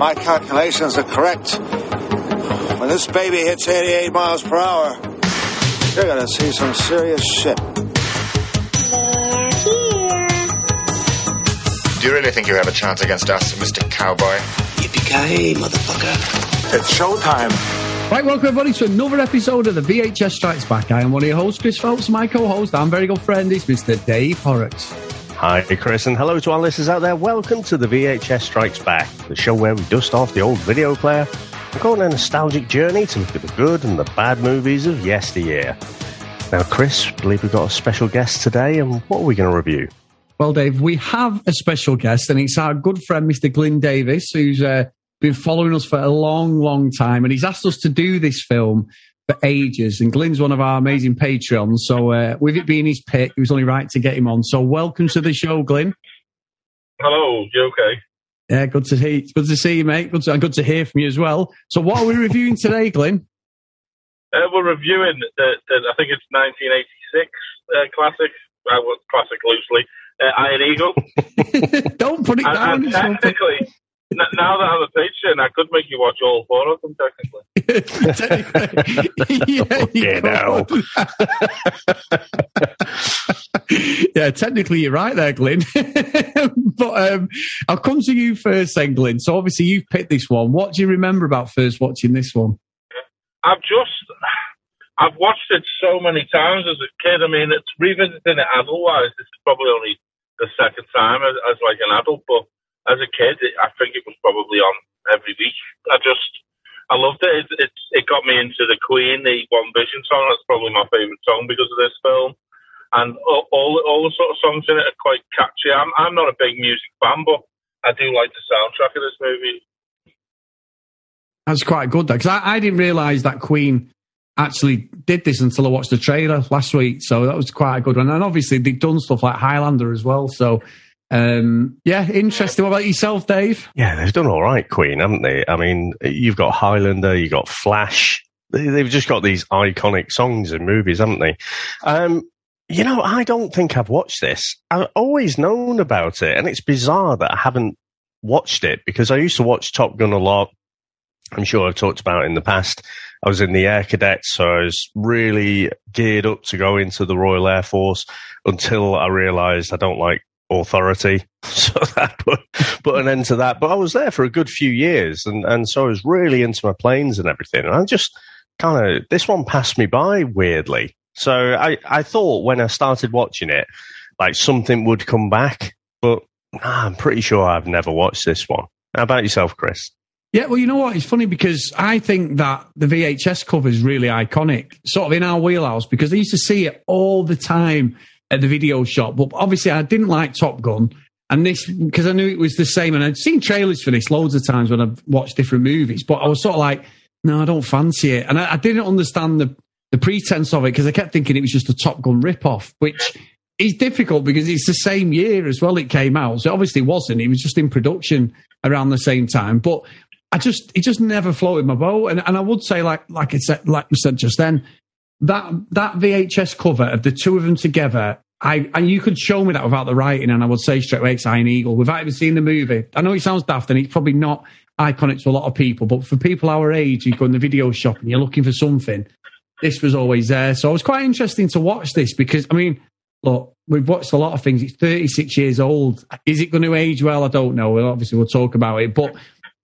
my calculations are correct, when this baby hits 88 miles per hour, you're gonna see some serious shit. They're here. Do you really think you have a chance against us, Mr. Cowboy? Yippee-ki-yay, motherfucker. It's showtime. Right, welcome everybody to another episode of the VHS Strikes Back. I am one of your hosts, Chris Phelps. My co-host and very good friend is Mr. Dave Horrocks. Hi, Chris, and hello to our listeners out there. Welcome to the VHS Strikes Back, the show where we dust off the old video player and go on a nostalgic journey to look at the good and the bad movies of yesteryear. Now, Chris, I believe we've got a special guest today, and what are we going to review? Well, Dave, we have a special guest, and it's our good friend, Mr. Glynn Davies, who's uh, been following us for a long, long time, and he's asked us to do this film for ages. And Glynn's one of our amazing patrons. so uh, with it being his pick, it was only right to get him on. So, welcome to the show, Glynn. Hello, you okay? Yeah, good to hear. Good to see you, mate. Good to, good to hear from you as well. So, what are we reviewing today, Glynn? Uh, we're reviewing the, the, I think it's 1986 uh, classic, uh, well, classic loosely, uh, Iron Eagle. Don't put it and, down. and technically, now that I'm a patron, I could make you watch all four of them, technically. Technically, yeah, you know. yeah, technically you're right there, Glynn. but um, I'll come to you first, then, Glynn. So obviously you've picked this one. What do you remember about first watching this one? I've just, I've watched it so many times as a kid. I mean, it's revisiting it adult-wise. This is probably only the second time as, as like an adult, but as a kid, it, I think it was probably on every week. I just, I loved it. It, it. it got me into the Queen, the One Vision song. That's probably my favourite song because of this film. And all, all, all the sort of songs in it are quite catchy. I'm, I'm not a big music fan, but I do like the soundtrack of this movie. That's quite good, though, because I, I didn't realise that Queen actually did this until I watched the trailer last week. So that was quite a good one. And obviously they've done stuff like Highlander as well. So um, yeah, interesting. What about yourself, Dave? Yeah, they've done all right, Queen, haven't they? I mean, you've got Highlander, you've got Flash. They- They've just got these iconic songs and movies, haven't they? Um, you know, I don't think I've watched this. I've always known about it, and it's bizarre that I haven't watched it because I used to watch Top Gun a lot. I'm sure I've talked about in the past. I was in the Air Cadets, so I was really geared up to go into the Royal Air Force until I realised I don't like authority. So that put, put an end to that. But I was there for a good few years, and, and so I was really into my planes and everything. And I just kind of, this one passed me by weirdly. So I, I thought when I started watching it, like something would come back, but ah, I'm pretty sure I've never watched this one. How about yourself, Chris? Yeah, well, you know what? It's funny because I think that the VHS cover is really iconic, sort of in our wheelhouse, because I used to see it all the time at the video shop. But obviously, I didn't like Top Gun. And this, because I knew it was the same, and I'd seen trailers for this loads of times when I've watched different movies, but I was sort of like, no, I don't fancy it. And I, I didn't understand the, the pretense of it because I kept thinking it was just a Top Gun rip-off, which is difficult because it's the same year as well it came out. So it obviously wasn't. It was just in production around the same time. But I just it just never floated my boat. And and I would say like like I said like we said just then, that that VHS cover of the two of them together, I and you could show me that without the writing, and I would say straight away it's Iron Eagle without even seeing the movie. I know it sounds daft and it's probably not iconic to a lot of people, but for people our age, you go in the video shop and you're looking for something. This was always there, so it was quite interesting to watch this because I mean, look, we've watched a lot of things. It's 36 years old. Is it going to age well? I don't know. Obviously, we'll talk about it, but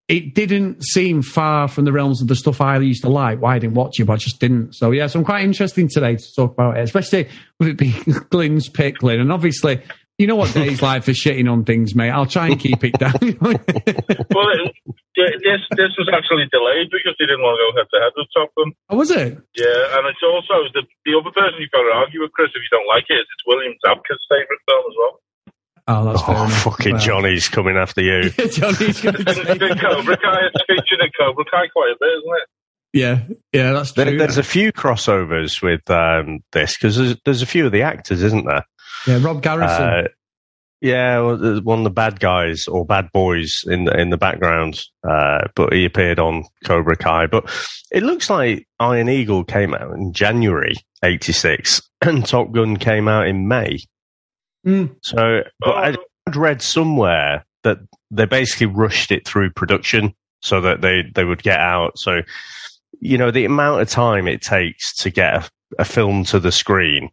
it didn't seem far from the realms of the stuff I used to like. Why I didn't watch it, but I just didn't. So yeah, so I'm quite interested today to talk about it, especially with it being Glynn's pick, Glynn. And obviously, you know what Dave's like for shitting on things, mate. I'll try and keep it down. Well, this this was actually delayed because they didn't want to go head to head with Top Gun. oh, was it? Yeah, and it's also the the other person you've got to argue with, Chris, if you don't like it, is it's William Zabka's favourite film as well. Oh, that's Oh, enough. fucking Well, Johnny's coming after you. Johnny's gonna And take the it. Cobra Kai, it's featured in Cobra Kai quite a bit, isn't it? Yeah, yeah, that's true. There, there's a few crossovers with um, this because there's, there's a few of the actors, isn't there? yeah, Rob Garrison. Uh, yeah, well, one of the bad guys or bad boys in the, in the background, uh, but he appeared on Cobra Kai. But it looks like Iron Eagle came out in January '86, and Top Gun came out in May. Mm. So, but Oh. I'd read somewhere that they basically rushed it through production so that they, they would get out. So, you know, the amount of time it takes to get a, a film to the screen,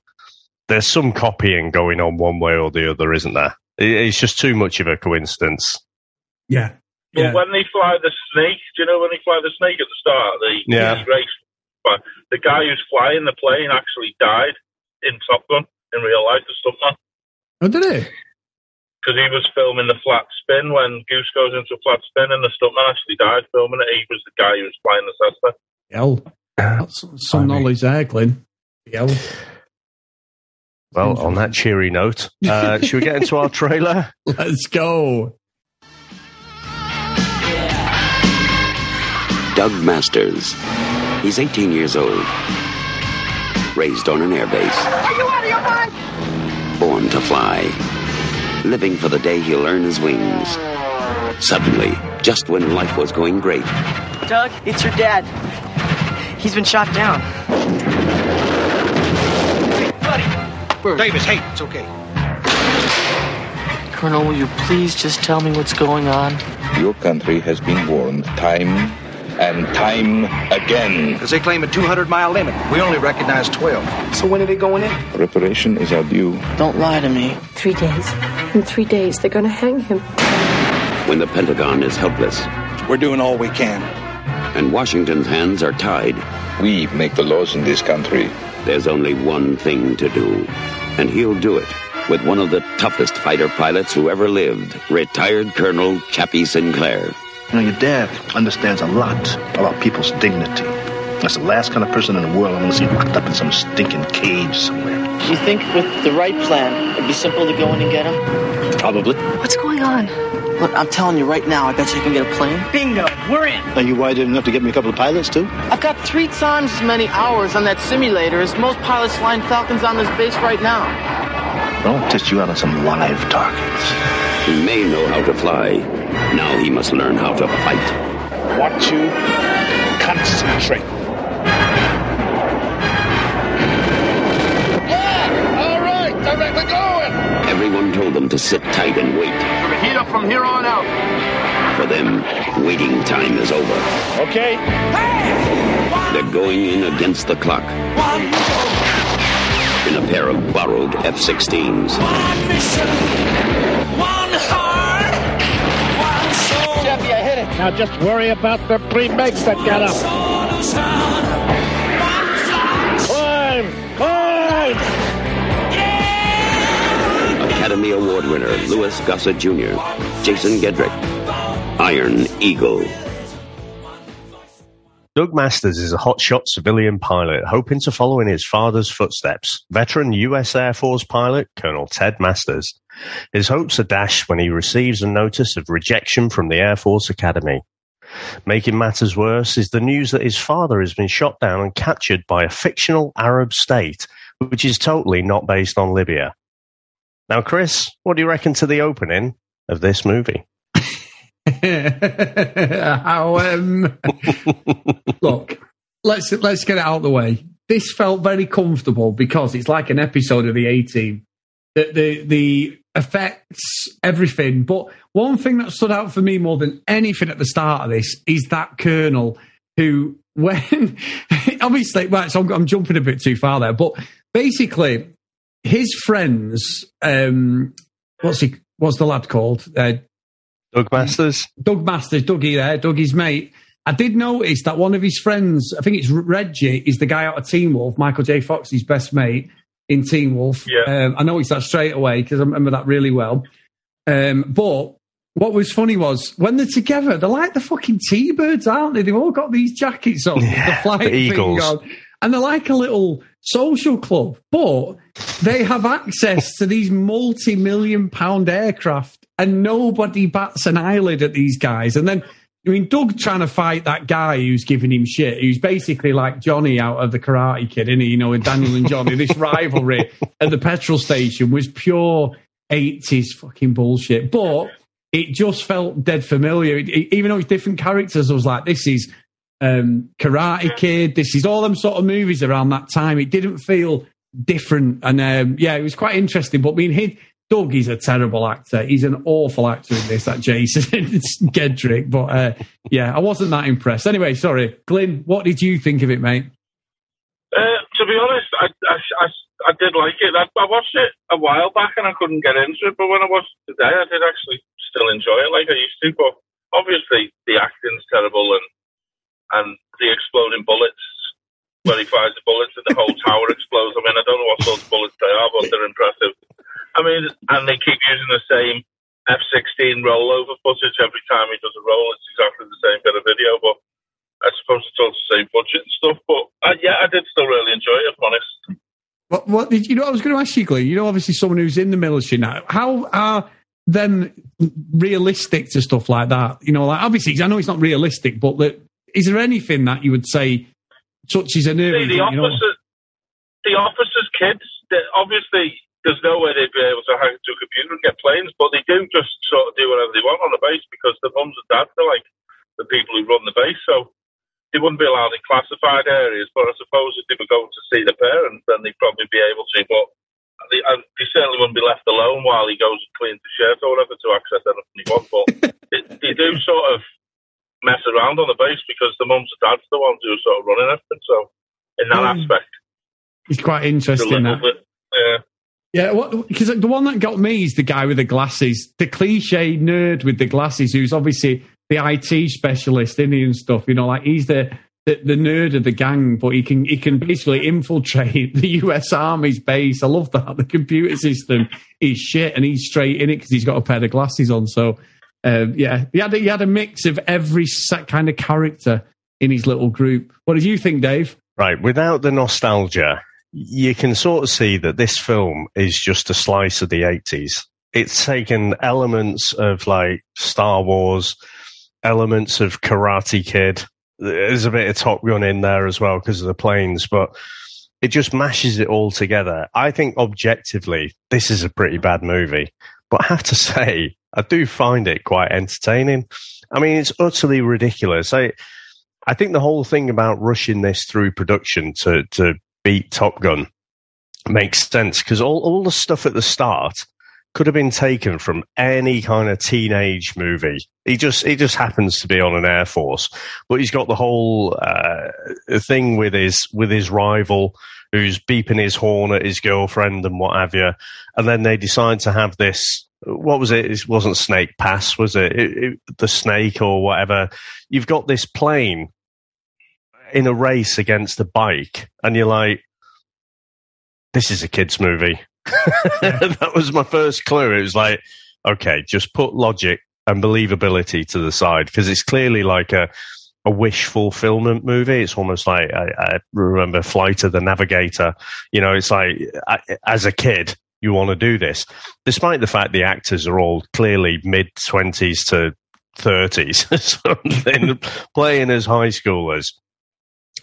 there's some copying going on one way or the other, isn't there? It, it's just too much of a coincidence. Yeah. But Yeah. when they fly the snake, do you know when they fly the snake at the start? The Yeah. the race, but the guy who's flying the plane actually died in Top Gun in real life, the stuntman, Oh, did it? because he was filming the flat spin when Goose goes into a flat spin, and the stuntman actually died filming it. He was the guy who was flying the Cessna. Hell. That's some knowledge there, Glenn. Hell. Well, on that cheery note, uh, should we get into our trailer? Let's go. Doug Masters. He's 18 years old. Raised on an airbase. Born to fly. Living for the day he'll earn his wings. Suddenly, just when life was going great, Doug, it's your dad. He's been shot down. Hey, buddy. Davis, hey, it's okay. Colonel, will you please just tell me what's going on? Your country has been warned time and time again. Because they claim a 200 mile limit. We only recognize 12. So when are they going in? Reparation is our due. Don't lie to me. Three days. In three days, they're going to hang him. when the Pentagon is helpless We're doing all we can. and Washington's hands are tied, We make the laws in this country. there's only one thing to do. And he'll do it with one of the toughest fighter pilots who ever lived, retired Colonel Chappie Sinclair. You know, your dad understands a lot about people's dignity. That's the last kind of person in the world I want to see locked up in some stinking cage somewhere. You think with the right plan, it'd be simple to go in and get him? Probably. What's going on? Look, I'm telling you right now, I bet you I can get a plane. Bingo, we're in. Are you wide enough to get me a couple of pilots, too? I've got three times as many hours on that simulator as most pilots flying Falcons on this base right now. I'll test you out on some live targets. He may know how to fly. Now he must learn how to fight. Want you concentrate. Yeah! All right, directly going. Everyone told them to sit tight and wait. Heat up from here on out. For them, waiting time is over. Okay. Hey. They're going in against the clock. One, In a pair of borrowed F 16s. Chappie, I hit it. Now just worry about the pre-bakes that got up. Climb! Climb! Academy Award winner Louis Gossett Jr., Jason Gedrick, Iron Eagle. Doug Masters is a hotshot civilian pilot hoping to follow in his father's footsteps, veteran U.S. Air Force pilot Colonel Ted Masters. His hopes are dashed when he receives a notice of rejection from the Air Force Academy. Making matters worse is the news that his father has been shot down and captured by a fictional Arab state, which is totally not based on Libya. Now, Chris, what do you reckon to the opening of this movie? How, um, look, let's let's get it out of the way. This felt very comfortable because it's like an episode of the A Team. The, the the effects, everything. But one thing that stood out for me more than anything at the start of this is that Colonel who, when obviously, right. So I'm, I'm jumping a bit too far there, but basically, his friends. Um, what's he? What's the lad called? Uh, Doug Masters? Doug Masters, Dougie there, Dougie's mate. I did notice that one of his friends, I think it's Reggie, is the guy out of Teen Wolf, Michael J. Fox's best mate in Teen Wolf. Yeah. Um, I noticed that straight away because I remember that really well. Um, but what was funny was when they're together, they're like the fucking T-birds, aren't they? They've all got these jackets on, Yeah, the flight the thing Eagles. on, and they're like a little social club, but they have access to these multi-million pound aircraft, and nobody bats an eyelid at these guys. And then, I mean, Doug trying to fight that guy who's giving him shit, who's basically like Johnny out of the Karate Kid, isn't he? You know, with Daniel and Johnny. this rivalry at the petrol station was pure 80s fucking bullshit. But it just felt dead familiar. It- it- even though it's different characters, I was like, this is um, Karate Kid. This is all them sort of movies around that time. It didn't feel different, and um, yeah, it was quite interesting. But I mean, his, Doug is a terrible actor. He's an awful actor in this, that Jason Gedrick. But uh, yeah, I wasn't that impressed. Anyway, sorry. Glynn, what did you think of it, mate? Uh, to be honest, I, I, I, I did like it. I, I watched it a while back and I couldn't get into it, but when I watched today, I did actually still enjoy it like I used to. But obviously, the acting's terrible and and the exploding bullets where he fires the bullets and the whole tower explodes. I mean, I don't know what sort of bullets they are, but they're impressive. I mean, and they keep using the same F-16 rollover footage every time he does a roll. It's exactly the same bit of video, but I suppose it's all the same budget and stuff. But uh, yeah, I did still really enjoy it, if I'm honest. What, what did you know? I was going to ask you, Glenn. You know, obviously, someone who's in the military now. How are then realistic to stuff like that? You know, like obviously, I know it's not realistic, but the, is there anything that you would say touches a nerve? See, the you know? officers, the officers' kids. Obviously, there's no way they'd be able to hack into a computer and get planes, but they do just sort of do whatever they want on the base because the mums and dads are like the people who run the base. So they wouldn't be allowed in classified areas. But I suppose if they were going to see the parents, then they'd probably be able to. But they, and they certainly wouldn't be left alone while he goes and cleans the shirt or whatever to access anything he wants. But they, they do sort of mess around on the base because the mums and dads are the ones who are sort of running everything. So in that Mm. aspect, It's quite interesting. That. bit. Yeah. Yeah, because the one that got me is the guy with the glasses, the cliche nerd with the glasses, who's obviously the IT specialist in and stuff. You know, like he's the, the the nerd of the gang, but he can he can basically infiltrate the U.S. Army's base. I love that the computer system is shit, and he's straight in it because he's got a pair of glasses on. So, um, yeah, he had a, he had a mix of every kind of character in his little group. What did you think, Dave? Right, without the nostalgia, you can sort of see that this film is just a slice of the 80s. It's taken elements of like Star Wars, elements of Karate Kid. There's a bit of Top Gun in there as well because of the planes, but it just mashes it all together. I think objectively, this is a pretty bad movie, but I have to say, I do find it quite entertaining. I mean, it's utterly ridiculous. I, I think the whole thing about rushing this through production to, to beat Top Gun makes sense because all, all the stuff at the start could have been taken from any kind of teenage movie. He just he just happens to be on an air force, but he's got the whole uh, thing with his with his rival who's beeping his horn at his girlfriend and what have you, and then they decide to have this. What was it? It wasn't Snake Pass, was it? it, it the snake or whatever. You've got this plane in a race against a bike, and you're like, "This is a kids' movie." that was my first clue. It was like, okay, just put logic and believability to the side because it's clearly like a a wish fulfillment movie. It's almost like I, I remember Flight of the Navigator. You know, it's like I, as a kid, you want to do this, despite the fact the actors are all clearly mid twenties to thirties, something playing as high schoolers.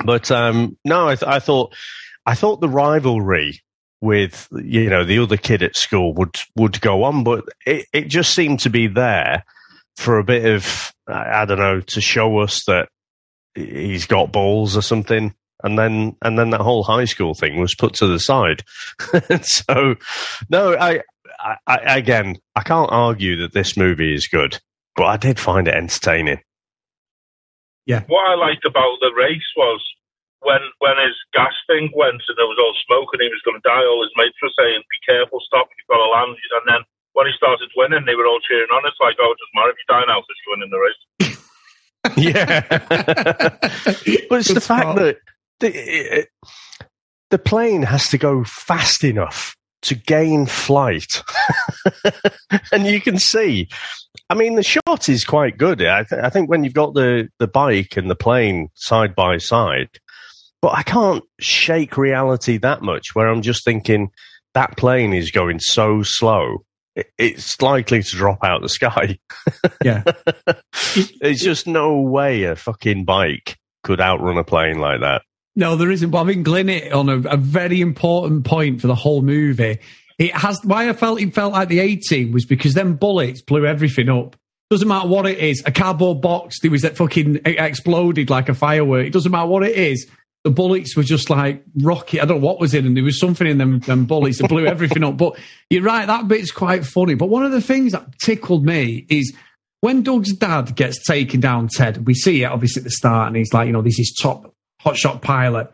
But um, no, I, th- I thought I thought the rivalry with you know the other kid at school would would go on, but it, it just seemed to be there for a bit of I don't know to show us that he's got balls or something, and then and then that whole high school thing was put to the side. so no, I, I, I again I can't argue that this movie is good, but I did find it entertaining. Yeah. What I liked about the race was when when his gas thing went and there was all smoke and he was going to die, all his mates were saying, "Be careful, stop, you've got to land." And then when he started winning, they were all cheering on. It's like, "Oh, it doesn't matter if you die now, because you're winning the race." yeah. but it's the fact that the, the plane has to go fast enough to gain flight. and you can see, I mean, the shot is quite good. I, th- I think when you've got the, the bike and the plane side by side, but I can't shake reality that much where I'm just thinking that plane is going so slow. It's likely to drop out the sky. Yeah. There's just no way a fucking bike could outrun a plane like that. No, there isn't. But I think Glenn hit on a, a very important point for the whole movie. It has why I felt it felt like the A team was because them bullets blew everything up. Doesn't matter what it is, a cardboard box that was that fucking exploded like a firework. It doesn't matter what it is. the bullets were just like rocket. I don't know what was in them. There was something in them, them bullets that blew everything up. But you're right, that bit's quite funny. But one of the things that tickled me is when Doug's dad gets taken down, Ted, we see it obviously at the start, and he's like, you know, this is top hotshot pilot.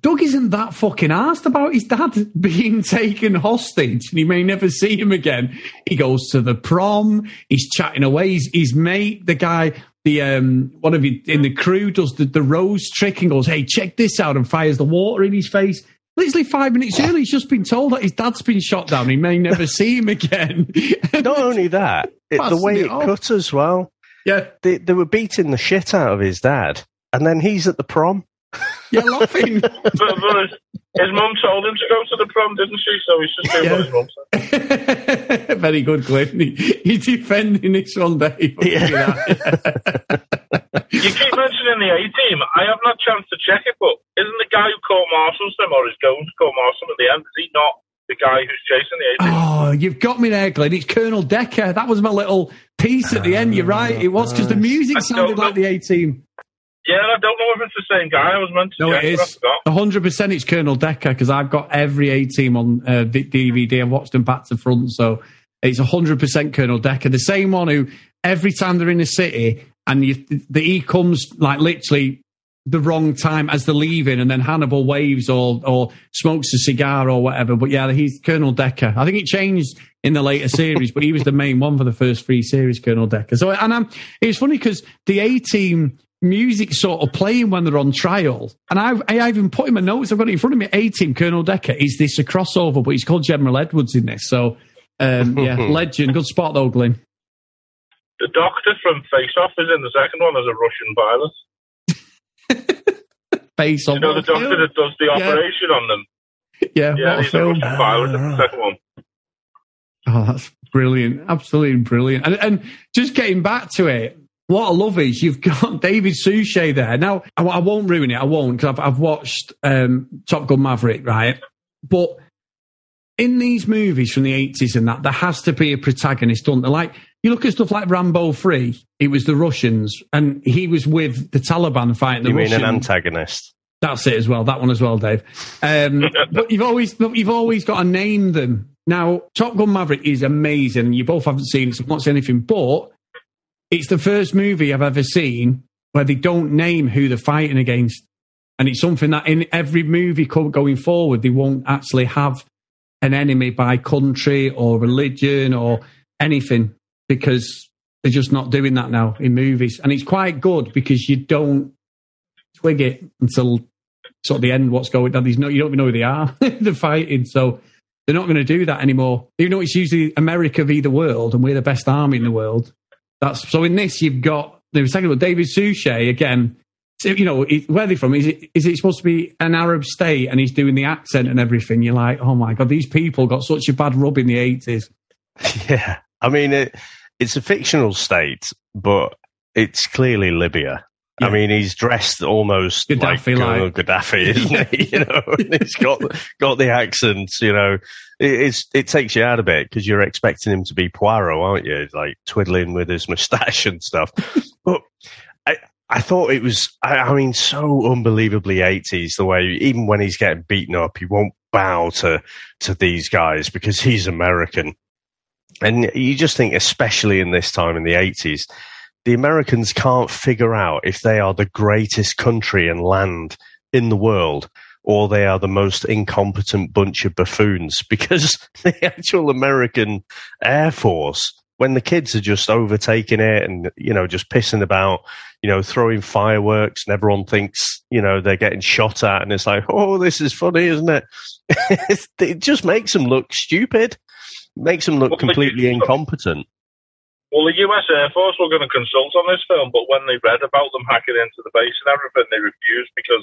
Doug isn't that fucking asked about his dad being taken hostage and he may never see him again. He goes to the prom, he's chatting away, his, his mate, the guy, the um one of you in the crew does the, the rose trick and goes, Hey, check this out and fires the water in his face. Literally five minutes early, he's just been told that his dad's been shot down. He may never see him again. Not only that, it, the way it, it cut as well. Yeah. They, they were beating the shit out of his dad. And then he's at the prom. You're laughing. but, but his, his mum told him to go to the prom, didn't she? So he's just doing yeah. what his mum said. Very good, Glenn. He's defending this one, Dave. Yeah. you keep mentioning the A team. I haven't had a chance to check it, but isn't the guy who court martials them or is going to court martial at the end, is he not the guy who's chasing the A team? Oh, you've got me there, Glenn. It's Colonel Decker. That was my little piece at the end. You're right. It was because the music sounded like the A team. Yeah, I don't know if it's the same guy. I was meant to. No, it is. hundred percent. It's Colonel Decker because I've got every A team on uh, DVD. I've watched them back to front, so it's hundred percent Colonel Decker, the same one who every time they're in the city and you, the E comes like literally the wrong time as they're leaving, and then Hannibal waves or or smokes a cigar or whatever. But yeah, he's Colonel Decker. I think it changed in the later series, but he was the main one for the first three series, Colonel Decker. So and um, it's funny because the A team music sort of playing when they're on trial. And I, I even put in my notes, I've got it in front of me, A Team, Colonel Decker. Is this a crossover? But he's called General Edwards in this. So, um, yeah, legend. Good spot, though, Glenn. The doctor from Face Off is in the second one as a Russian pilot. Face Off. You know the doctor film? that does the yeah. operation on them? Yeah, yeah he's a, a Russian pilot in the second one. Oh, that's brilliant. Absolutely brilliant. And, and just getting back to it, what I love is you've got David Suchet there. Now, I, I won't ruin it. I won't because I've, I've, watched um, Top Gun Maverick, right? But in these movies from the 80s and that, there has to be a protagonist, don't there? Like, you look at stuff like Rambo 3, it was the Russians, and he was with the Taliban fighting the you Russians. mean an antagonist? That's it as well. That one as well, Dave. Um, but you've always you've always got to name them. Now, Top Gun Maverick is amazing. You both haven't seen it, so I'm not saying anything. But it's the first movie I've ever seen where they don't name who they're fighting against. And it's something that in every movie going forward, they won't actually have an enemy by country or religion or anything because they're just not doing that now in movies. And it's quite good because you don't twig it until sort of the end what's going on. No, you don't even know who they are. they're fighting. So they're not going to do that anymore. Even though it's usually America v the world and we're the best army in the world. That's so. In this, you've got they were talking about David Suchet again. So, you know, where they from? Is it is it supposed to be an Arab state? And he's doing the accent and everything. You're like, oh my god, these people got such a bad rub in the eighties. Yeah, I mean, it, it's a fictional state, but it's clearly Libya. Yeah. I mean, he's dressed almost uh, Gaddafi like. Gaddafi, isn't he? You know, he's got got the accent. You know, it, it takes you out a bit because you're expecting him to be Poirot, aren't you? Like twiddling with his moustache and stuff. but I, I thought it was, I, I, mean, so unbelievably 80s the way, even when he's getting beaten up, he won't bow to, to these guys because he's American. And you just think, especially in this time in the 80s, the Americans can't figure out if they are the greatest country and land in the world or they are the most incompetent bunch of buffoons because the actual American Air Force, when the kids are just overtaking it and, you know, just pissing about, you know, throwing fireworks and everyone thinks, you know, they're getting shot at and it's like, oh, this is funny, isn't it? it just makes them look stupid, makes them look completely incompetent. Well, the US Air Force were going to consult on this film, but when they read about them hacking into the base and everything, they refused because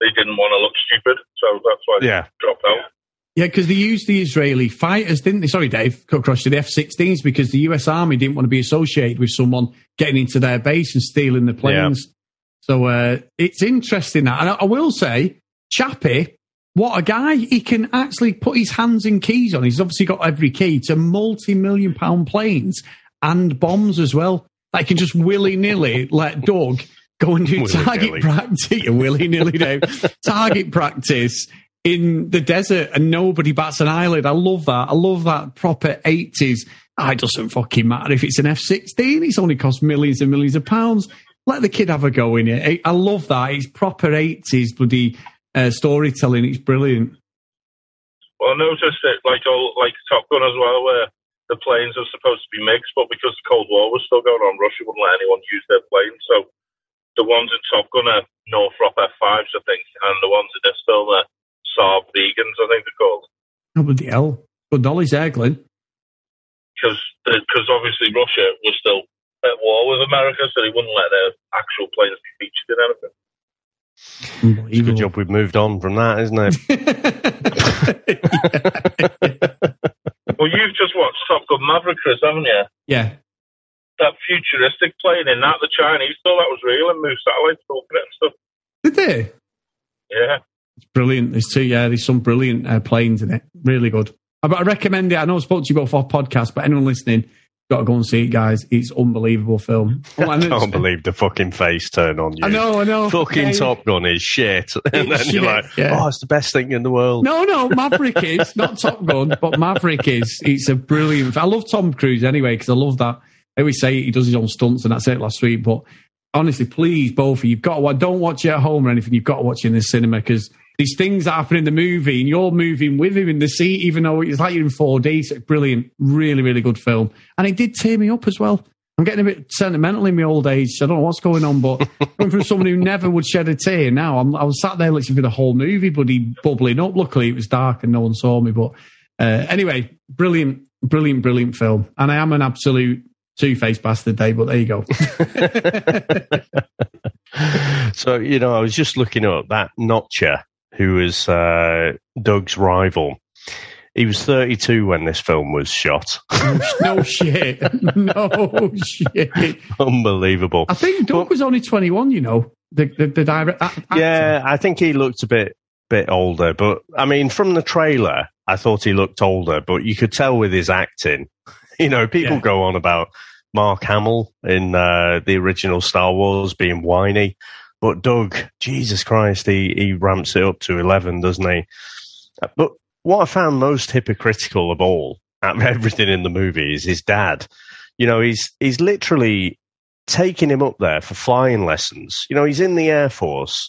they didn't want to look stupid. So that's why they yeah. dropped out. Yeah, because they used the Israeli fighters, didn't they? Sorry, Dave, cut across to the F 16s because the US Army didn't want to be associated with someone getting into their base and stealing the planes. Yeah. So uh, it's interesting that. And I, I will say, Chappie, what a guy. He can actually put his hands in keys on. He's obviously got every key to multi million pound planes and bombs as well. That can just willy nilly let Doug go and do Willy-nilly. target practice, willy nilly now, target practice in the desert and nobody bats an eyelid. I love that. I love that proper 80s. Ah, It doesn't fucking matter if it's an F 16, it's only cost millions and millions of pounds. Let the kid have a go in it. I- I love that. It's proper 80s bloody uh, storytelling. It's brilliant. Well, I noticed it like all like Top Gun as well, where the planes are supposed to be mixed, but because the Cold War was still going on, Russia wouldn't let anyone use their planes. So the ones in Top Gun are Northrop F5s, I think, and the ones in this film are Saab Viggens, I think they're called. Oh, bloody hell. Good knowledge there, Glenn. Because because obviously Russia was still at war with America, so they wouldn't let their actual planes be featured in anything. It's a good job we've moved on from that, isn't it? Well, you've just watched Top Gun Maverick, Chris, haven't you? Yeah. That futuristic plane in that, the Chinese thought that was real and moved satellites over it and stuff. Did they? Yeah. It's brilliant. There's two, yeah, there's some brilliant uh, planes in it. Really good. I, but I recommend it. I know I spoke to you both off podcast, but anyone listening, got to go and see it, guys. It's unbelievable film. Oh, I can't believe the fucking face turn on you. I know, I know. Fucking Yeah, Top Gun is shit. And then It's you're like, yeah. oh, it's the best thing in the world. No, no, Maverick is not Top Gun, but Maverick is. It's a brilliant. I love Tom Cruise anyway because I love that. I always say he does his own stunts, and that's it last week. But honestly, please, both of you, you've got to don't watch it at home or anything. You've got to watch it in the cinema because these things that happen in the movie, and you're moving with him in the seat, even though it's like you're in 4D. So brilliant, really, really good film, and it did tear me up as well. I'm getting a bit sentimental in my old age. I don't know what's going on, but coming from someone who never would shed a tear, now I'm, I was sat there listening for the whole movie, buddy, bubbling up. Luckily, it was dark and no one saw me. But uh, anyway, brilliant, brilliant, brilliant film. And I am an absolute two faced bastard, Dave, but there you go. So, you know, I was just looking up that Notcher, who was uh, Doug's rival. He was 32 when this film was shot. no shit. No shit. Unbelievable. I think Doug was only 21, you know, the, the, the direct. actor. Yeah, I think he looked a bit bit older, but I mean, from the trailer, I thought he looked older, but you could tell with his acting. You know, people Yeah. go on about Mark Hamill in uh, the original Star Wars being whiny, but Doug, Jesus Christ, he he ramps it up to eleven, doesn't he? But what I found most hypocritical of all out of everything in the movie is his dad. You know, he's he's literally taking him up there for flying lessons. You know, he's in the Air Force.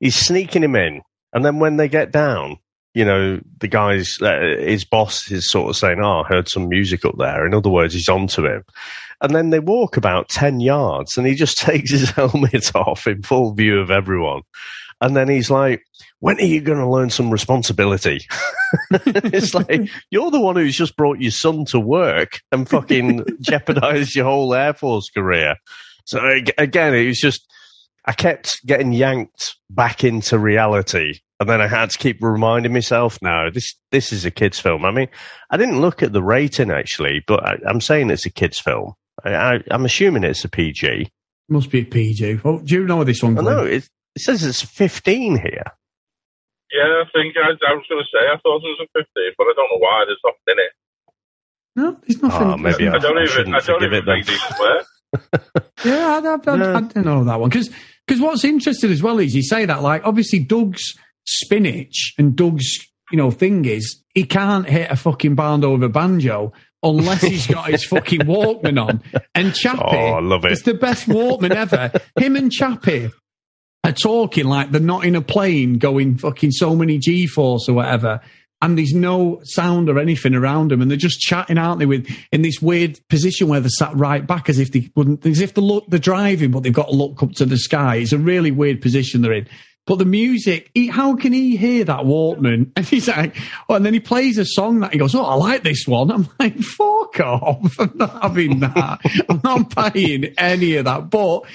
He's sneaking him in, and then when they get down, you know, the guy's uh, his boss is sort of saying, "Oh, I heard some music up there." In other words, he's onto him. And then they walk about ten yards, and he just takes his helmet off in full view of everyone. And then he's like, "When are you going to learn some responsibility?" it's like you're the one who's just brought your son to work and fucking jeopardized your whole Air Force career. So again, it was just I kept getting yanked back into reality, and then I had to keep reminding myself, no, this this is a kids' film. I mean, I didn't look at the rating actually, but I, I'm saying it's a kids' film. I, I, I'm assuming it's a PG. Must be a PG. Oh, do you know this one? I know it, it says it's 15 here. Yeah, I think I, I was going to say I thought it was a 15, but I don't know why. There's nothing in it. No, there's nothing. Oh, maybe I don't I even. shouldn't I don't even it think these swear. Yeah, I, I, I, I don't know that one because what's interesting as well is you say that like obviously Doug's spinach and Doug's you know thing is he can't hit a fucking band over banjo unless he's got his fucking Walkman on. And Chappie, Oh, I love it. It's the best Walkman ever. Him and Chappie are talking like they're not in a plane going fucking so many G force or whatever. And there's no sound or anything around them, and they're just chatting, aren't they? With in this weird position where they're sat right back, as if they wouldn't, as if they look, they're driving, but they've got to look up to the sky. It's a really weird position they're in. But the music, he, how can he hear that Walkman? And he's like, oh, and then he plays a song that he goes, oh, I like this one. I'm like, fuck off! I'm not having that. I'm not paying any of that. But as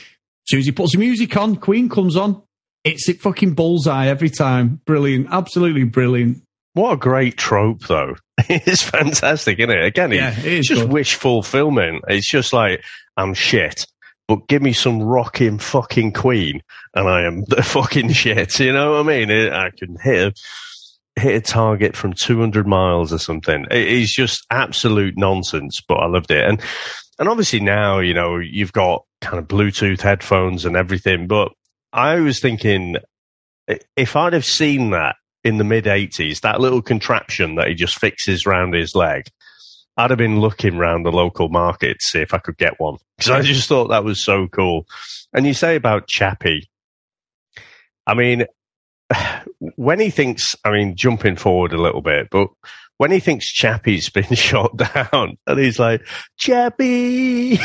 soon as he puts the music on, Queen comes on. It's a fucking bullseye every time. Brilliant, absolutely brilliant. What a great trope, though. It's fantastic, isn't it? Again, Yeah, it's it is just good. wish fulfillment. It's just like, I'm shit, but give me some rocking fucking queen, and I am the fucking shit. You know what I mean? It, I can hit a, hit a target from 200 miles or something. It is just absolute nonsense, but I loved it. And and obviously now, you know, you've got kind of Bluetooth headphones and everything, but I was thinking if I'd have seen that in the mid 80s, that little contraption that he just fixes round his leg, I'd have been looking around the local market to see if I could get one because I just thought that was so cool. And you say about Chappie, I mean, when he thinks, I mean, jumping forward a little bit, but when he thinks Chappie's been shot down and he's like, Chappie,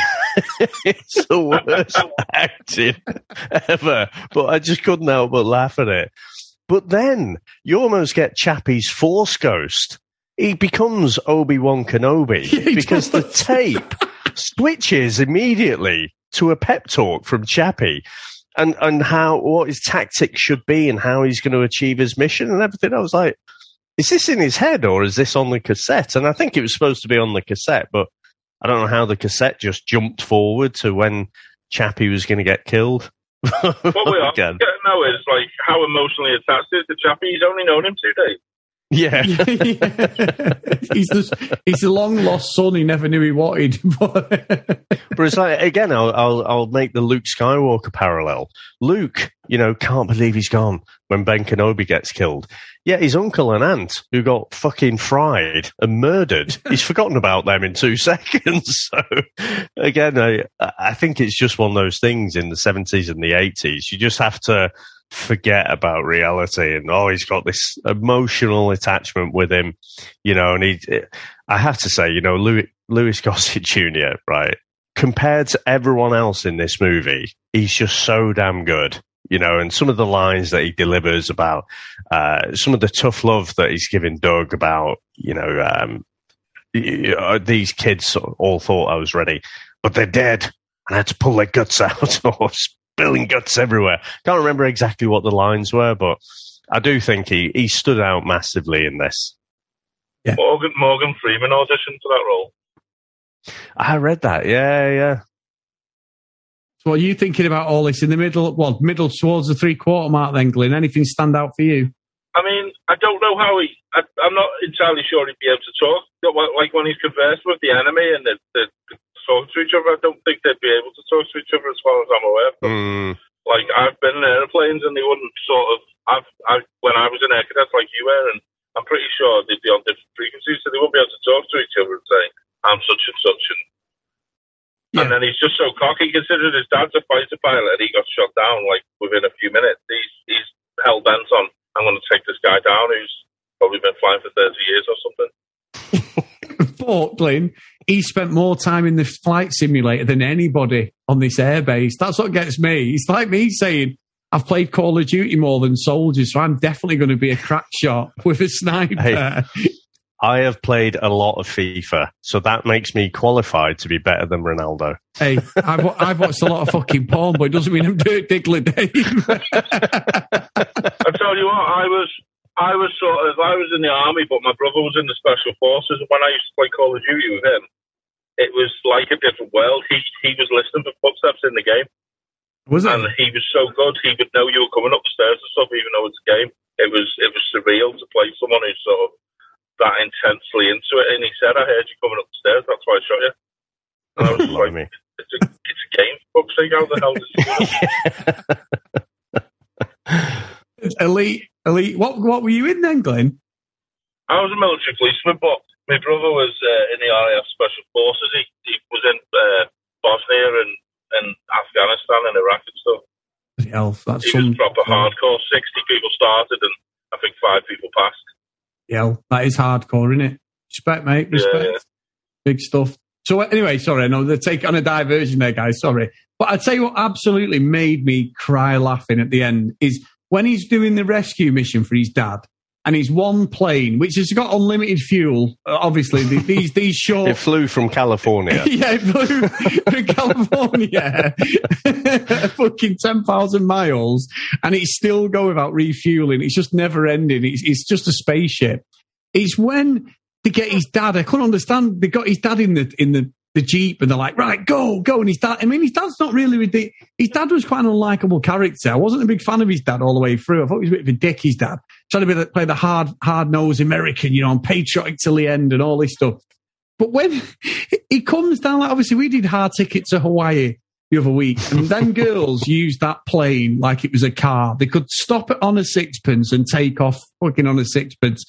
it's the worst acting ever. But I just couldn't help but laugh at it. But then you almost get Chappie's Force Ghost. He becomes Obi Wan Kenobi because the tape switches immediately to a pep talk from Chappie and and how what his tactics should be and how he's going to achieve his mission and everything. I was like, is this in his head or is this on the cassette? And I think it was supposed to be on the cassette, but I don't know how the cassette just jumped forward to when Chappie was going to get killed. What we are getting now is like how emotionally attached is the Chappie. He's only known him two days. Yeah. he's the he's the long lost son he never knew he wanted. but it's like again, I'll, I'll I'll make the Luke Skywalker parallel. Luke, you know, can't believe he's gone when Ben Kenobi gets killed. Yeah, his uncle and aunt who got fucking fried and murdered. he's forgotten about them in two seconds. So again, I I think it's just one of those things in the seventies and the eighties. You just have to forget about reality and oh he's got this emotional attachment with him you know and he i have to say you know louis louis gossett jr right compared to everyone else in this movie he's just so damn good you know and some of the lines that he delivers about uh, some of the tough love that he's giving doug about you know um, these kids all thought i was ready but they're dead and I had to pull their guts out or spilling guts everywhere. Can't remember exactly what the lines were, but I do think he, he stood out massively in this. Yeah. Morgan Morgan Freeman auditioned for that role. I read that. Yeah, yeah. So, what are you thinking about all this in the middle? Well, middle towards the three quarter mark, then, Glenn. Anything stand out for you? I mean, I don't know how he. I, am not entirely sure he'd be able to talk. Like when he's conversed with the enemy and the, the, the talk to each other. I don't think they'd be able to talk to each other as far as I'm aware. Mm. Like I've been in airplanes and they wouldn't sort of. I've I, when I was in air cadets like you were, and I'm pretty sure they'd be on different frequencies, so they won't be able to talk to each other and say, "I'm such and such." And, yeah. and then he's just so cocky. Considered his dad's a fighter pilot, and he got shot down like within a few minutes. He's he's hell bent on I'm going to take this guy down who's probably been flying for 30 years or something. but Glenn, he spent more time in the flight simulator than anybody on this airbase. That's what gets me. It's like me saying, I've played Call of Duty more than soldiers, so I'm definitely going to be a crack shot with a sniper. Hey, I have played a lot of FIFA, so that makes me qualified to be better than Ronaldo. Hey, I've, I've watched a lot of fucking porn, but it doesn't mean I'm Dirk Diggler, Dave. I tell you what, I was I was sort of I was in the army, but my brother was in the special forces. And when I used to play Call of Duty with him, it was like a different world. He he was listening for footsteps in the game. Was it? And he was so good. He would know you were coming upstairs and stuff, even though it's a game. It was it was surreal to play someone who's sort of that intensely into it. And he said, "I heard you coming upstairs. That's why I shot you." And I was like, me. "It's a it's a game. Fuck's sake! How the hell does he do Elite Elite. What what were you in then, Glenn? I was a military policeman, but my brother was uh, in the RAF Special Forces. He, he was in uh, Bosnia and, and Afghanistan and Iraq and stuff. Hell, that's he some, was proper hardcore. Sixty people started, and I think five people passed. Yeah, that is hardcore, isn't it? Respect, mate. Respect. Yeah, yeah. Big stuff. So anyway, sorry, no, they take on a diversion there, guys. Sorry, but I'd say what absolutely made me cry laughing at the end is when he's doing the rescue mission for his dad, and he's one plane which has got unlimited fuel. Uh, obviously, these these short. it flew from California. yeah, it flew from California, fucking ten thousand miles, and it's still going without refueling. It's just never ending. It's it's just a spaceship. It's when they get his dad. I couldn't understand. They got his dad in the in the the Jeep and they're like, right, go, go. And his dad, I mean, his dad's not really ridiculous. His dad was quite an unlikable character. I wasn't a big fan of his dad all the way through. I thought he was a bit of a dick, his dad. Trying to be the, play the hard, hard nosed American, you know, and patriotic till the end and all this stuff. But when he comes down, like obviously we did hard ticket to Hawaii the other week, and then girls used that plane like it was a car. They could stop it on a sixpence and take off fucking on a sixpence.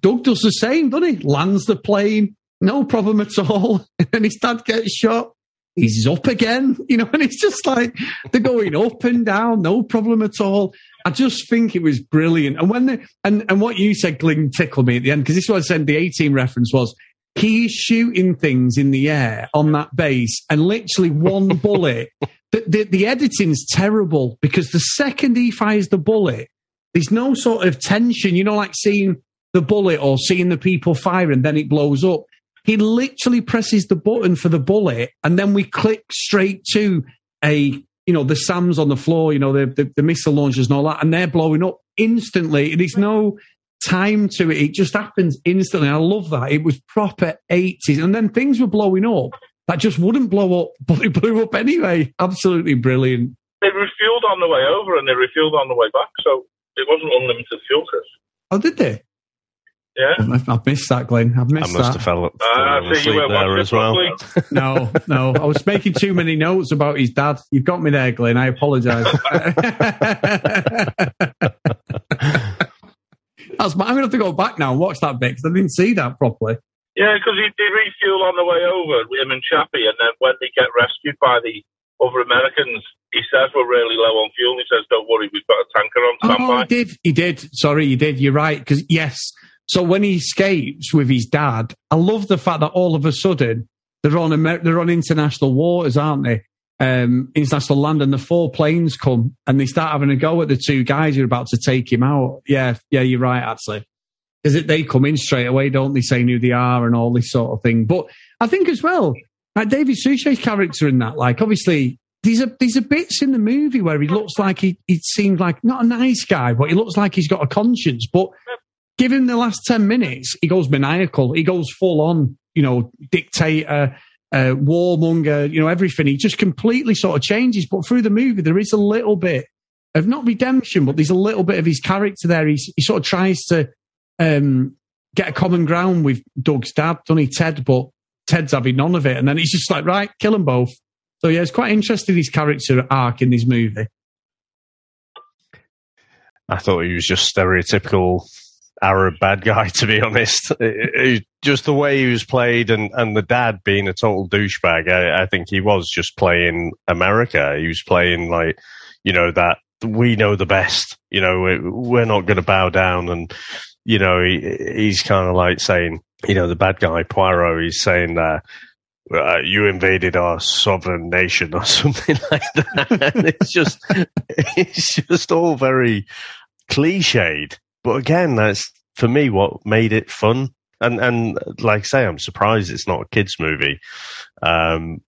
Doug does the same, doesn't he? Lands the plane, no problem at all. And his dad gets shot. He's up again, you know, and it's just like they're going up and down, no problem at all. I just think it was brilliant. And when they, and, and what you said, Glynn, tickled me at the end, because this was I said the 18 reference was he's shooting things in the air on that base and literally one bullet. The, the, the editing's terrible because the second he fires the bullet, there's no sort of tension, you know, like seeing the bullet or seeing the people firing, then it blows up. He literally presses the button for the bullet and then we click straight to a you know, the SAMs on the floor, you know, the, the, the missile launchers and all that, and they're blowing up instantly. and There's no time to it. It just happens instantly. I love that. It was proper 80s. And then things were blowing up that just wouldn't blow up, but it blew up anyway. Absolutely brilliant. They refueled on the way over and they refueled on the way back, so it wasn't unlimited fuel, Chris. Oh, did they? Yeah. I've, I've missed that, Glynn. I've missed that. I must that. have fell, Uh, fallen so you asleep there as well. No, no. I was making too many notes about his dad. You've got me there, Glynn. I apologise. That's my, I'm going to have to go back now and watch that bit because I didn't see that properly. Yeah, because he did refuel on the way over, him and Chappie, and then when they get rescued by the other Americans, he says we're really low on fuel. He says, "Don't worry, we've got a tanker on Oh, standby." he did. He did. Sorry, he did. You're right. Because yes. So when he escapes with his dad, I love the fact that all of a sudden they're on Amer- they're on international waters, aren't they? Um, international land, and the four planes come and they start having a go at the two guys who are about to take him out. Yeah, yeah, you're right. Actually, because they come in straight away, don't they? Saying who they are and all this sort of thing. But I think as well, like David Suchet's character in that, like obviously these are these are bits in the movie where he looks like he he seems like not a nice guy, but he looks like he's got a conscience. But given the last ten minutes, he goes maniacal. He goes full on, you know, dictator, uh, warmonger, you know, everything. He just completely sort of changes. But through the movie, there is a little bit of not redemption, but there's a little bit of his character there. He's, he sort of tries to um, get a common ground with Doug's dad, he, Ted? But Ted's having none of it, and then he's just like, right, kill them both. So yeah, it's quite interesting his character arc in this movie. I thought he was just stereotypical Arab bad guy, to be honest. Just the way he was played and, and the dad being a total douchebag, I, I think he was just playing America. He was playing like, you know, that we know the best, you know, we- we're not going to bow down. And, you know, he, he's kind of like saying, you know, the bad guy, Poirot, he's saying, uh, uh, you invaded our sovereign nation or something like that. and it's just, it's just all very cliched. But again, that's for me what made it fun. And and like I say, I'm surprised it's not a kids movie. Um,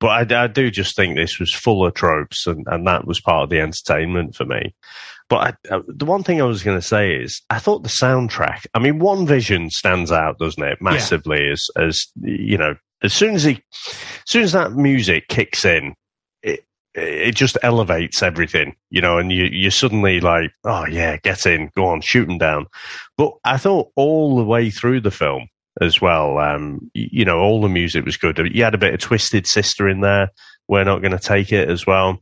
but I, I do just think this was full of tropes, and, and that was part of the entertainment for me. But I, uh, the one thing I was going to say is, I thought the soundtrack. I mean, One Vision stands out, doesn't it, massively? As as you know, as soon as he, as soon as that music kicks in, it it just elevates everything, you know, and you you suddenly like, oh yeah, get in, go on, shoot them down. But I thought all the way through the film as well, um, you know, all the music was good. You had a bit of Twisted Sister in there. We're not going to take it as well.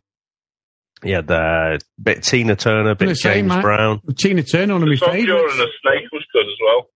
You had uh, bit Tina Turner, bit gonna say, James Matt, Brown. Tina Turner, one of my favourites. and the Snake was good as well.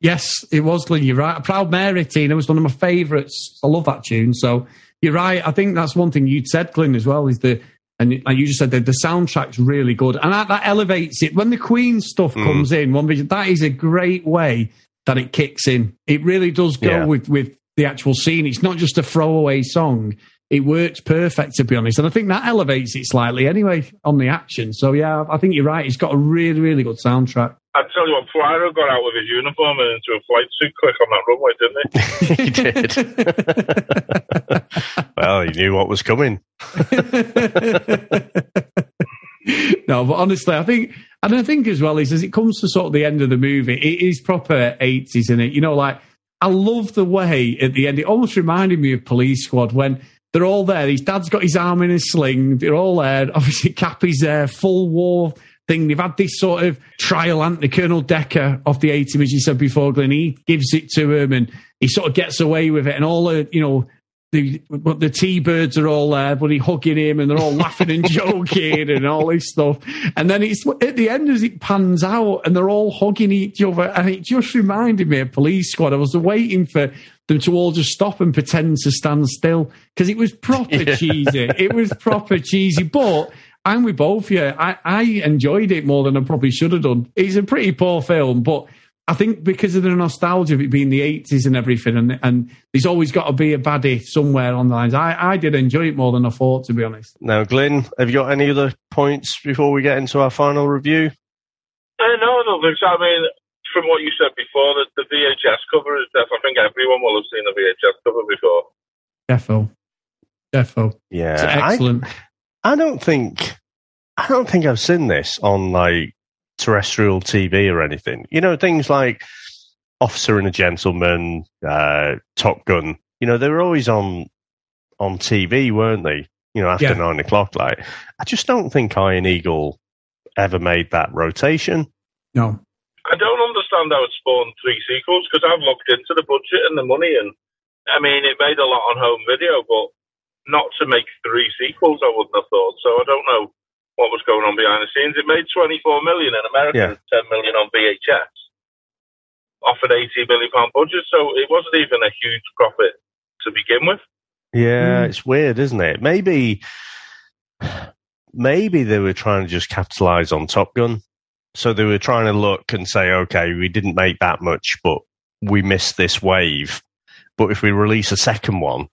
Yes, it was, Glynn. You're right. Proud Mary, Tina, was one of my favourites. I love that tune. So you're right. I think that's one thing you'd said, Glynn, as well, is the, and you just said, the, the soundtrack's really good. And that, that elevates it. When the Queen stuff Mm. comes in, one vision, that is a great way that it kicks in. It really does go Yeah. with, with the actual scene. It's not just a throwaway song. It works perfect, to be honest. And I think that elevates it slightly anyway on the action. So yeah, I think you're right. It's got a really, really good soundtrack. I tell you what, Poirot got out with his uniform and into a flight suit quick on that runway, didn't he? he did. well, he knew what was coming. no, but honestly, I think, and I think as well is as it comes to sort of the end of the movie, it is proper eighties in it. You know, like I love the way at the end. It almost reminded me of Police Squad when they're all there. His dad's got his arm in a sling. They're all there. Obviously, Cappy's there, full war, thing. They've had this sort of trial ante Colonel Decker off the A team, as you said before, Glynn. He gives it to him and he sort of gets away with it. And all the, you know, the the T birds are all there, but he hugging him and they're all laughing and joking and all this stuff. And then it's at the end as it pans out and they're all hugging each other. And it just reminded me of Police Squad. I was waiting for them to all just stop and pretend to stand still because it was proper yeah. cheesy. It was proper cheesy, but. I'm with both you. I, I enjoyed it more than I probably should have done. It's a pretty poor film, but I think because of the nostalgia of it being the 80s and everything, and, and there's always got to be a baddie somewhere on the lines. I, I did enjoy it more than I thought, to be honest. Now, Glynn, have you got any other points before we get into our final review? Uh, no, I don't think so. I mean, from what you said before, the, the VHS cover is deaf. I think everyone will have seen the VHS cover before. Defo. Defo. Yeah. It's excellent. I, I don't think I don't think I've seen this on like terrestrial TV or anything. You know, things like Officer and a Gentleman, uh, Top Gun. You know, they were always on on TV, weren't they? You know, after yeah. nine o'clock. Like, I just don't think Iron Eagle ever made that rotation. No, I don't understand how it spawned three sequels because I've looked into the budget and the money, and I mean, it made a lot on home video, but not to make three sequels, I wouldn't have thought. So I don't know what was going on behind the scenes. It made 24 million in America, yeah. 10 million on VHS, off an 80 million pound budget. So it wasn't even a huge profit to begin with. Yeah, mm. it's weird, isn't it? Maybe, maybe they were trying to just capitalize on Top Gun. So they were trying to look and say, okay, we didn't make that much, but we missed this wave. But if we release a second one,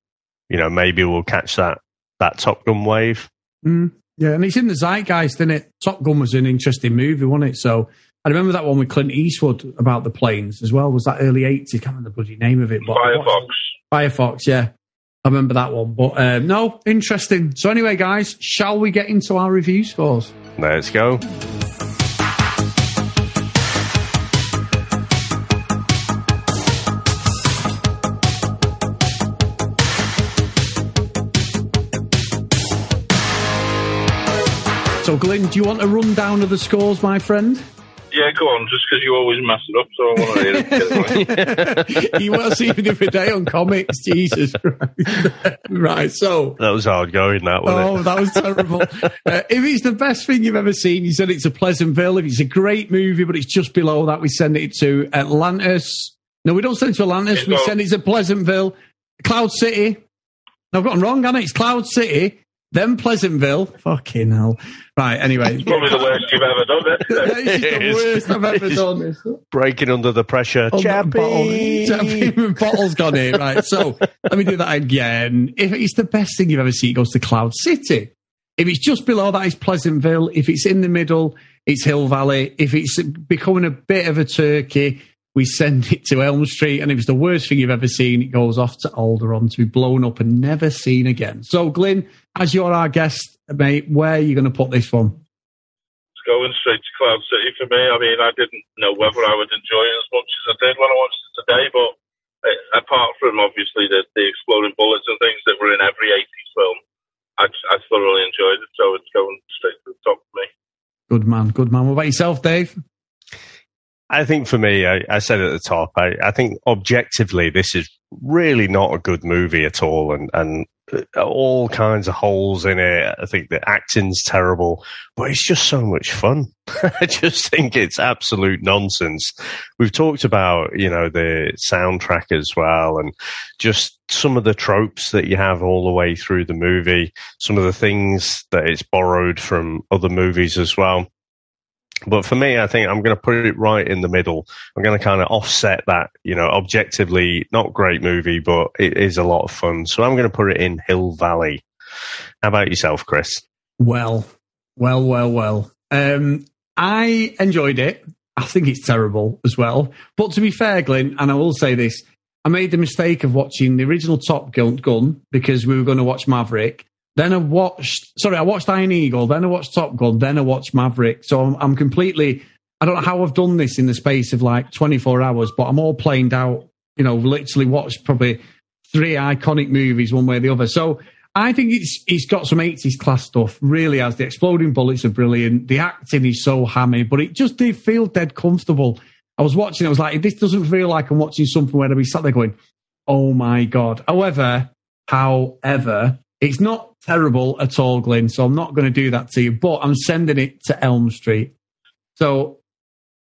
you know, maybe we'll catch that that Top Gun wave. Mm, yeah, and it's in the zeitgeist, isn't it? Top Gun was an interesting movie, wasn't it? So I remember that one with Clint Eastwood about the planes as well. Was that early 80s? I can't remember the bloody name of it. But Firefox. Firefox, yeah. I remember that one. But um, no, interesting. So anyway, guys, shall we get into our review scores? Let's go. So, Glenn, do you want a rundown of the scores, my friend? Yeah, go on, just because you always mess it up, so I want to hear it. you were seeing the other day on comics, Jesus Christ. right, so. That was hard going, that one. Oh, that was terrible. uh, if it's the best thing you've ever seen, you said it's a Pleasantville. If it's a great movie, but it's just below that, we send it to Atlantis. No, we don't send it to Atlantis, we send it to Pleasantville. Cloud City. No, I've gotten wrong, haven't I? It's Cloud City. Then Pleasantville. Fucking hell. Right, anyway. It's probably the worst you've ever done it. it's the worst I've ever done. Breaking under the pressure. Chappie. Chappie. Bottle's gone in. Right, so let me do that again. If it's the best thing you've ever seen, it goes to Cloud City. If it's just below that, it's Pleasantville. If it's in the middle, it's Hill Valley. If it's becoming a bit of a turkey, we send it to Elm Street, and it was the worst thing you've ever seen, it goes off to Alderaan to be blown up and never seen again. So, Glynn, as you're our guest, mate, where are you going to put this one? It's going straight to Cloud City for me. I mean, I didn't know whether I would enjoy it as much as I did when I watched it today, but uh, apart from obviously the, the exploding bullets and things that were in every 80s film, I, I thoroughly enjoyed it, so it's going straight to the top for me. Good man, good man. What about yourself, Dave? I think for me, I, I said at the top, I, I, think objectively, this is really not a good movie at all, and and uh, all kinds of holes in it. I think the acting's terrible, but it's just so much fun. I just think it's absolute nonsense. We've talked about you know the soundtrack as well, and just some of the tropes that you have all the way through the movie, some of the things that it's borrowed from other movies as well but for me, I think I'm going to put it right in the middle. I'm going to kind of offset that, you know, objectively not great movie, but it is a lot of fun. So I'm going to put it in Hill Valley. How about yourself, Chris? Well, well, well, well. Um, I enjoyed it. I think it's terrible as well. But to be fair, Glynn, and I will say this, I made the mistake of watching the original Top Gun because we were going to watch Maverick. Then I watched, sorry, I watched Iron Eagle. Then I watched Top Gun. Then I watched Maverick. So I'm, I'm completely, I don't know how I've done this in the space of like 24 hours, but I'm all planed out. You know, literally watched probably three iconic movies, one way or the other. So I think it's it's got some 80s class stuff, really has. The exploding bullets are brilliant. The acting is so hammy, but it just did feel dead comfortable. I was watching, I was like, this doesn't feel like I'm watching something where I'd be sat there going, oh my God. However, however, it's not terrible at all, Glynn, so I'm not going to do that to you, but I'm sending it to Elm Street. So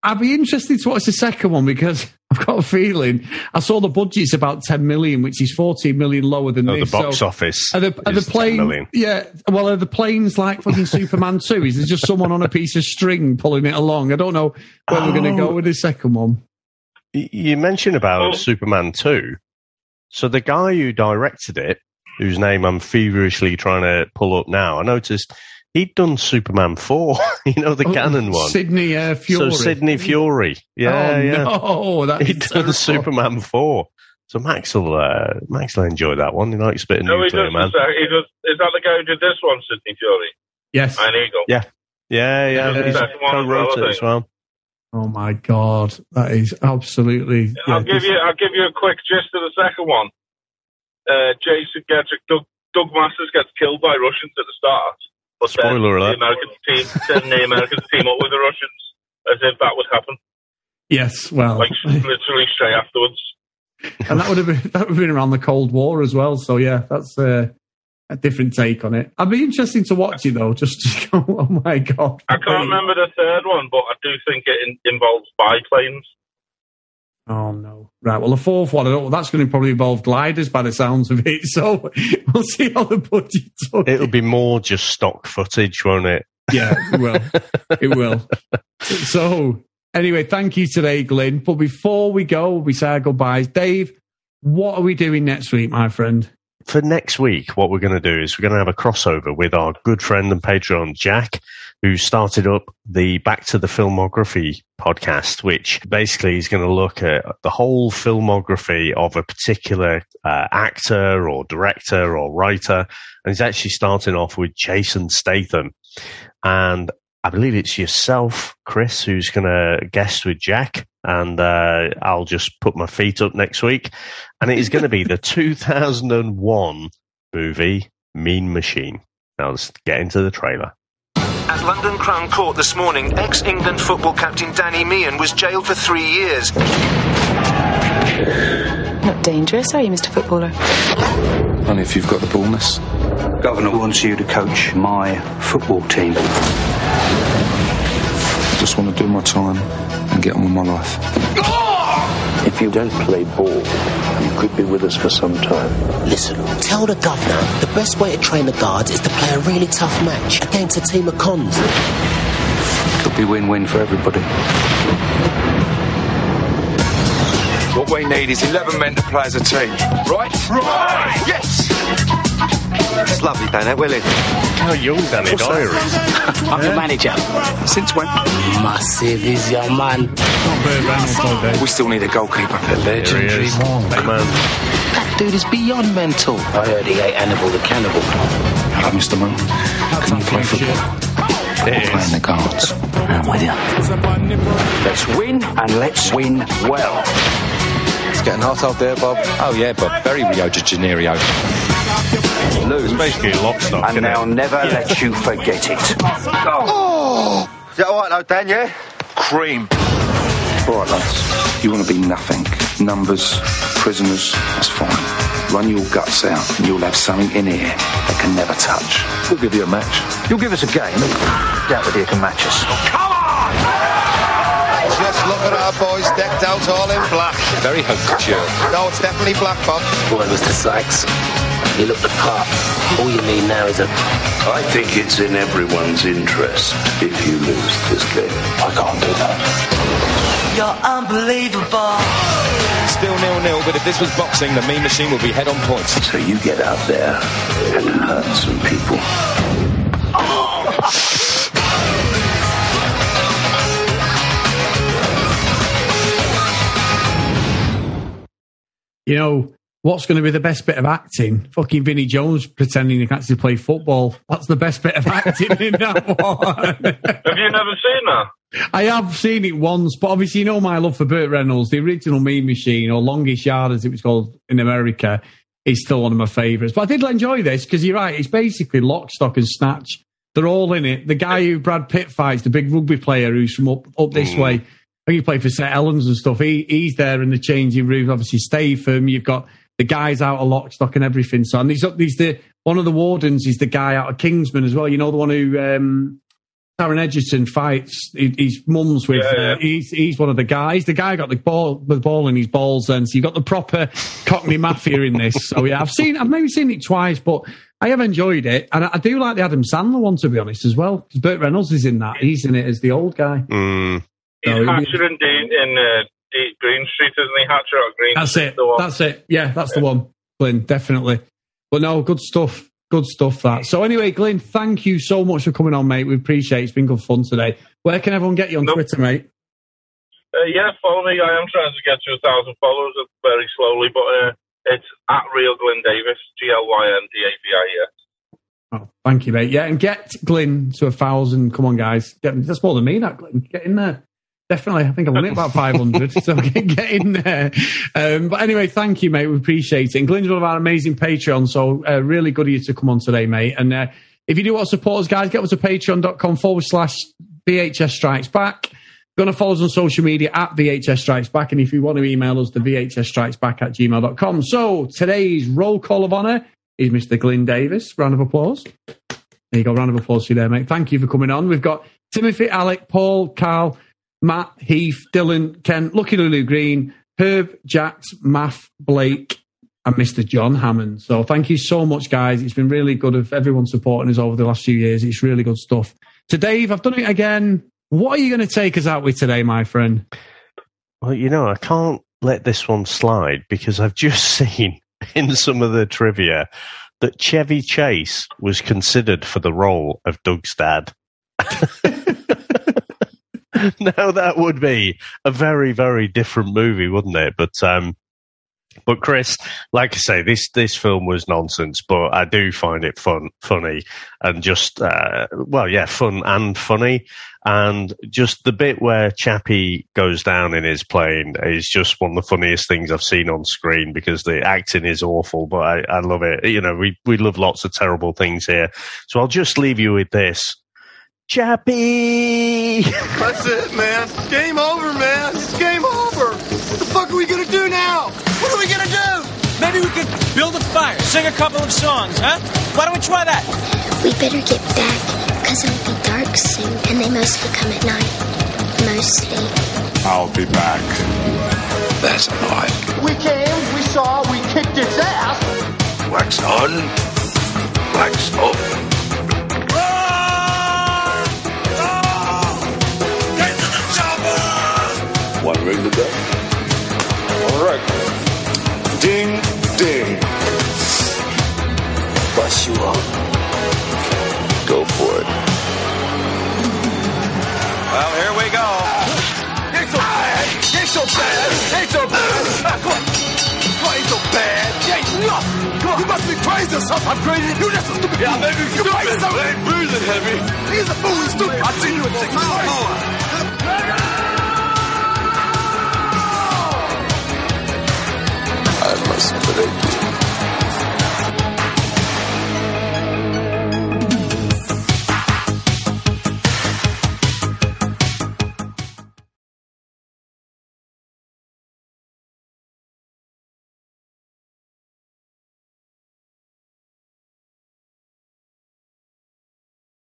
I'd be interested to watch the second one because I've got a feeling I saw the budget's about 10 million, which is 14 million lower than Oh, this. the box so office Are the, are the is 10 plane, yeah, well, are the planes like fucking Superman 2? Is there just someone on a piece of string pulling it along? I don't know where we're going to go Oh. with the second one. You mentioned about Oh. Superman 2. So the guy who directed it, whose name I'm feverishly trying to pull up now, I noticed he'd done Superman 4, you know, the Oh, canon one. Sidney uh, Furie. So Sidney Furie. Yeah, oh, yeah. no, that He'd is done terrible. Superman 4. So Max will, uh, Max will enjoy that one. He likes a bit of No, he nuclear, does. man. the He does. Is that the guy who did this one, Sidney Furie? Yes. Iron Eagle. Yeah. Yeah, yeah. Yeah, He's the one as well, co-wrote it as well. Oh my god, that is absolutely. yeah, I'll give this- you. I'll give you a quick gist of the second one. Uh, Jason gets Doug, Doug Masters gets killed by Russians at the start, but then Spoiler alert. the Americans team then the Americans team up with the Russians as if that would happen, Yes, well, like literally straight afterwards. and that would have been that would have been around the Cold War as well. So yeah, that's uh, a different take on it. I'd be interesting to watch it though. Just to go, oh my god, I can't remember the third one, but I do think it in, involves biplanes. Oh no! Right. Well, the fourth one, I don't, that's going to probably involve gliders by the sounds of it. So we'll see how the budget. It'll be more just stock footage, won't it? Yeah, it will. it will. So, anyway, thank you today, Glynn. But before we go, we say our goodbyes. Dave, what are we doing next week, my friend? for next week, what we're going to do is we're going to have a crossover with our good friend and Patreon, Jack, who started up the Back to the Filmography podcast, which basically is going to look at the whole filmography of a particular uh, actor or director or writer. And he's actually starting off with Jason Statham. And I believe it's yourself, Chris, who's going to guest with Jack. And uh, I'll just put my feet up next week. And it is going to be the 2001 movie Mean Machine. Now let's get into the trailer. At London Crown Court this morning, ex England football captain Danny Meehan was jailed for three years. Not dangerous, are you, Mr. Footballer? Only if you've got the ballness. Governor wants you to coach my football team. Just want to do my time and get on with my life. If you don't play ball, you could be with us for some time. Listen, tell the governor the best way to train the guards is to play a really tough match against a team of cons. Could be win-win for everybody. What we need is 11 men to play as a team. Right? Right! Yes! It's lovely, Danny, Willie. How young Danny Dyer is. I'm the manager. Since when? Massive is your man. We still need a goalkeeper. The legendary man. That dude is beyond mental. I heard he ate Hannibal the cannibal. Hello, Mr. Moon. Can you play football? Playing the guards. I'm with you. Let's win, and let's win well. It's getting hot out there, Bob. Oh, yeah, Bob. Very Rio de Janeiro. It's basically lock stock. And isn't they'll it? never let you forget it. Oh! Is that all right, though, Dan, yeah? Cream. All right, lads. You want to be nothing. Numbers, prisoners, that's fine. Run your guts out and you'll have something in here that can never touch. We'll give you a match. You'll give us a game. Doubt whether you can match us. Come on! Just look at our boys decked out all in black. Very haute couture. No, it's definitely black, Bob. Boy, Mr. Sykes, you look the part. All you need now is a. I think it's in everyone's interest if you lose this game. I can't do that. You're unbelievable. Still nil-nil, but if this was boxing, the Mean Machine would be head on points. So you get out there and hurt some people. You know, what's going to be the best bit of acting? Fucking Vinnie Jones pretending he can actually play football. That's the best bit of acting in that one. Have you never seen that? I have seen it once, but obviously you know my love for Burt Reynolds, the original Mean Machine, or Longest Yard as it was called in America. is still one of my favourites. But I did enjoy this because you're right. It's basically lock, stock, and snatch. They're all in it. The guy who Brad Pitt fights, the big rugby player who's from up up this Mm. way. I think he played for St Helens and stuff. He he's there in the changing room. Obviously, Statham. You've got the guys out of lock, stock, and everything. So, and he's he's the one of the wardens. Is the guy out of Kingsman as well. You know the one who um, Taron Egerton fights. He, he's mum's with. Yeah, yeah. Uh, he's he's one of the guys. The guy got the ball the ball in his balls. And so you've got the proper Cockney mafia in this. So yeah, I've seen. I've maybe seen it twice, but. I have enjoyed it, and I I do like the Adam Sandler one to be honest as well. Because Burt Reynolds is in that; he's in it as the old guy. Mm. He's So, Hatcher in, Dean, in uh, Green Street, isn't he? Hatcher or Green That's Street. it. That's it. Yeah, that's the one, Glynn. Definitely. But no, good stuff. Good stuff. That. So anyway, Glynn, thank you so much for coming on, mate. We appreciate it. It's been good fun today. Where can everyone get you on Twitter, mate? Uh, yeah, follow me. I am trying to get to a thousand followers very slowly, but uh, it's at Real Glyn Davis, G L Y N D A V I S. Oh, thank you, mate. Yeah, and get Glynn to a thousand. Come on, guys. Get, that's more than me, that Glynn. Get in there. Definitely. I think I'm only about 500. so get, get in there. Um, but anyway, thank you, mate. We appreciate it. And Glynn's one of our amazing Patreon. So uh, really good of you to come on today, mate. And uh, if you do want to support us, guys, get over to patreon.com forward slash VHS Strikes Back. Going to follow us on social media at VHS Strikes Back. And if you want to email us, the VHS Strikes Back at gmail.com. So today's roll call of honour is Mr. Glynn Davies. Round of applause. There you go. Round of applause you there, mate. Thank you for coming on. We've got Timothy, Alec, Paul, Carl, Matt, Heath, Dylan, Ken, Lucky Lulu Green, Herb, Jax, Math, Blake, and Mr. John Hammond. So thank you so much, guys. It's been really good of everyone supporting us over the last few years. It's really good stuff. To Dave, I've done it again. What are you going to take us out with today, my friend? Well, you know, I can't let this one slide because I've just seen in some of the trivia that Chevy Chase was considered for the role of Doug's dad. now that would be a very, very different movie, wouldn't it? But um, but Chris, like I say, this this film was nonsense, but I do find it fun, funny, and just uh, well, yeah, fun and funny, and just the bit where Chappie goes down in his plane is just one of the funniest things I've seen on screen because the acting is awful, but I, I love it. You know, we we love lots of terrible things here, so I'll just leave you with this. Chappie! That's it, man. Game over, man. It's game over. What the fuck are we gonna do now? What are we gonna do? Maybe we could build a fire, sing a couple of songs, huh? Why don't we try that? We better get back, because it'll be dark soon, and they mostly come at night. Mostly. I'll be back. That's a lie. We came, we saw, we kicked its ass. Wax on, wax off. One ring to go. All right. Ding, ding. Bust you up. Go for it. Well, here we go. Ain't so bad. Ain't so bad. Ain't so bad. Ah, Come on. Come on, ain't so bad. Ain't nothing. Come on. You must be crazy or something. I'm crazy. You're just a stupid Yeah, maybe you stupid. crazy. I ain't breathing heavy. He's a fool. He's stupid. I see you in six months.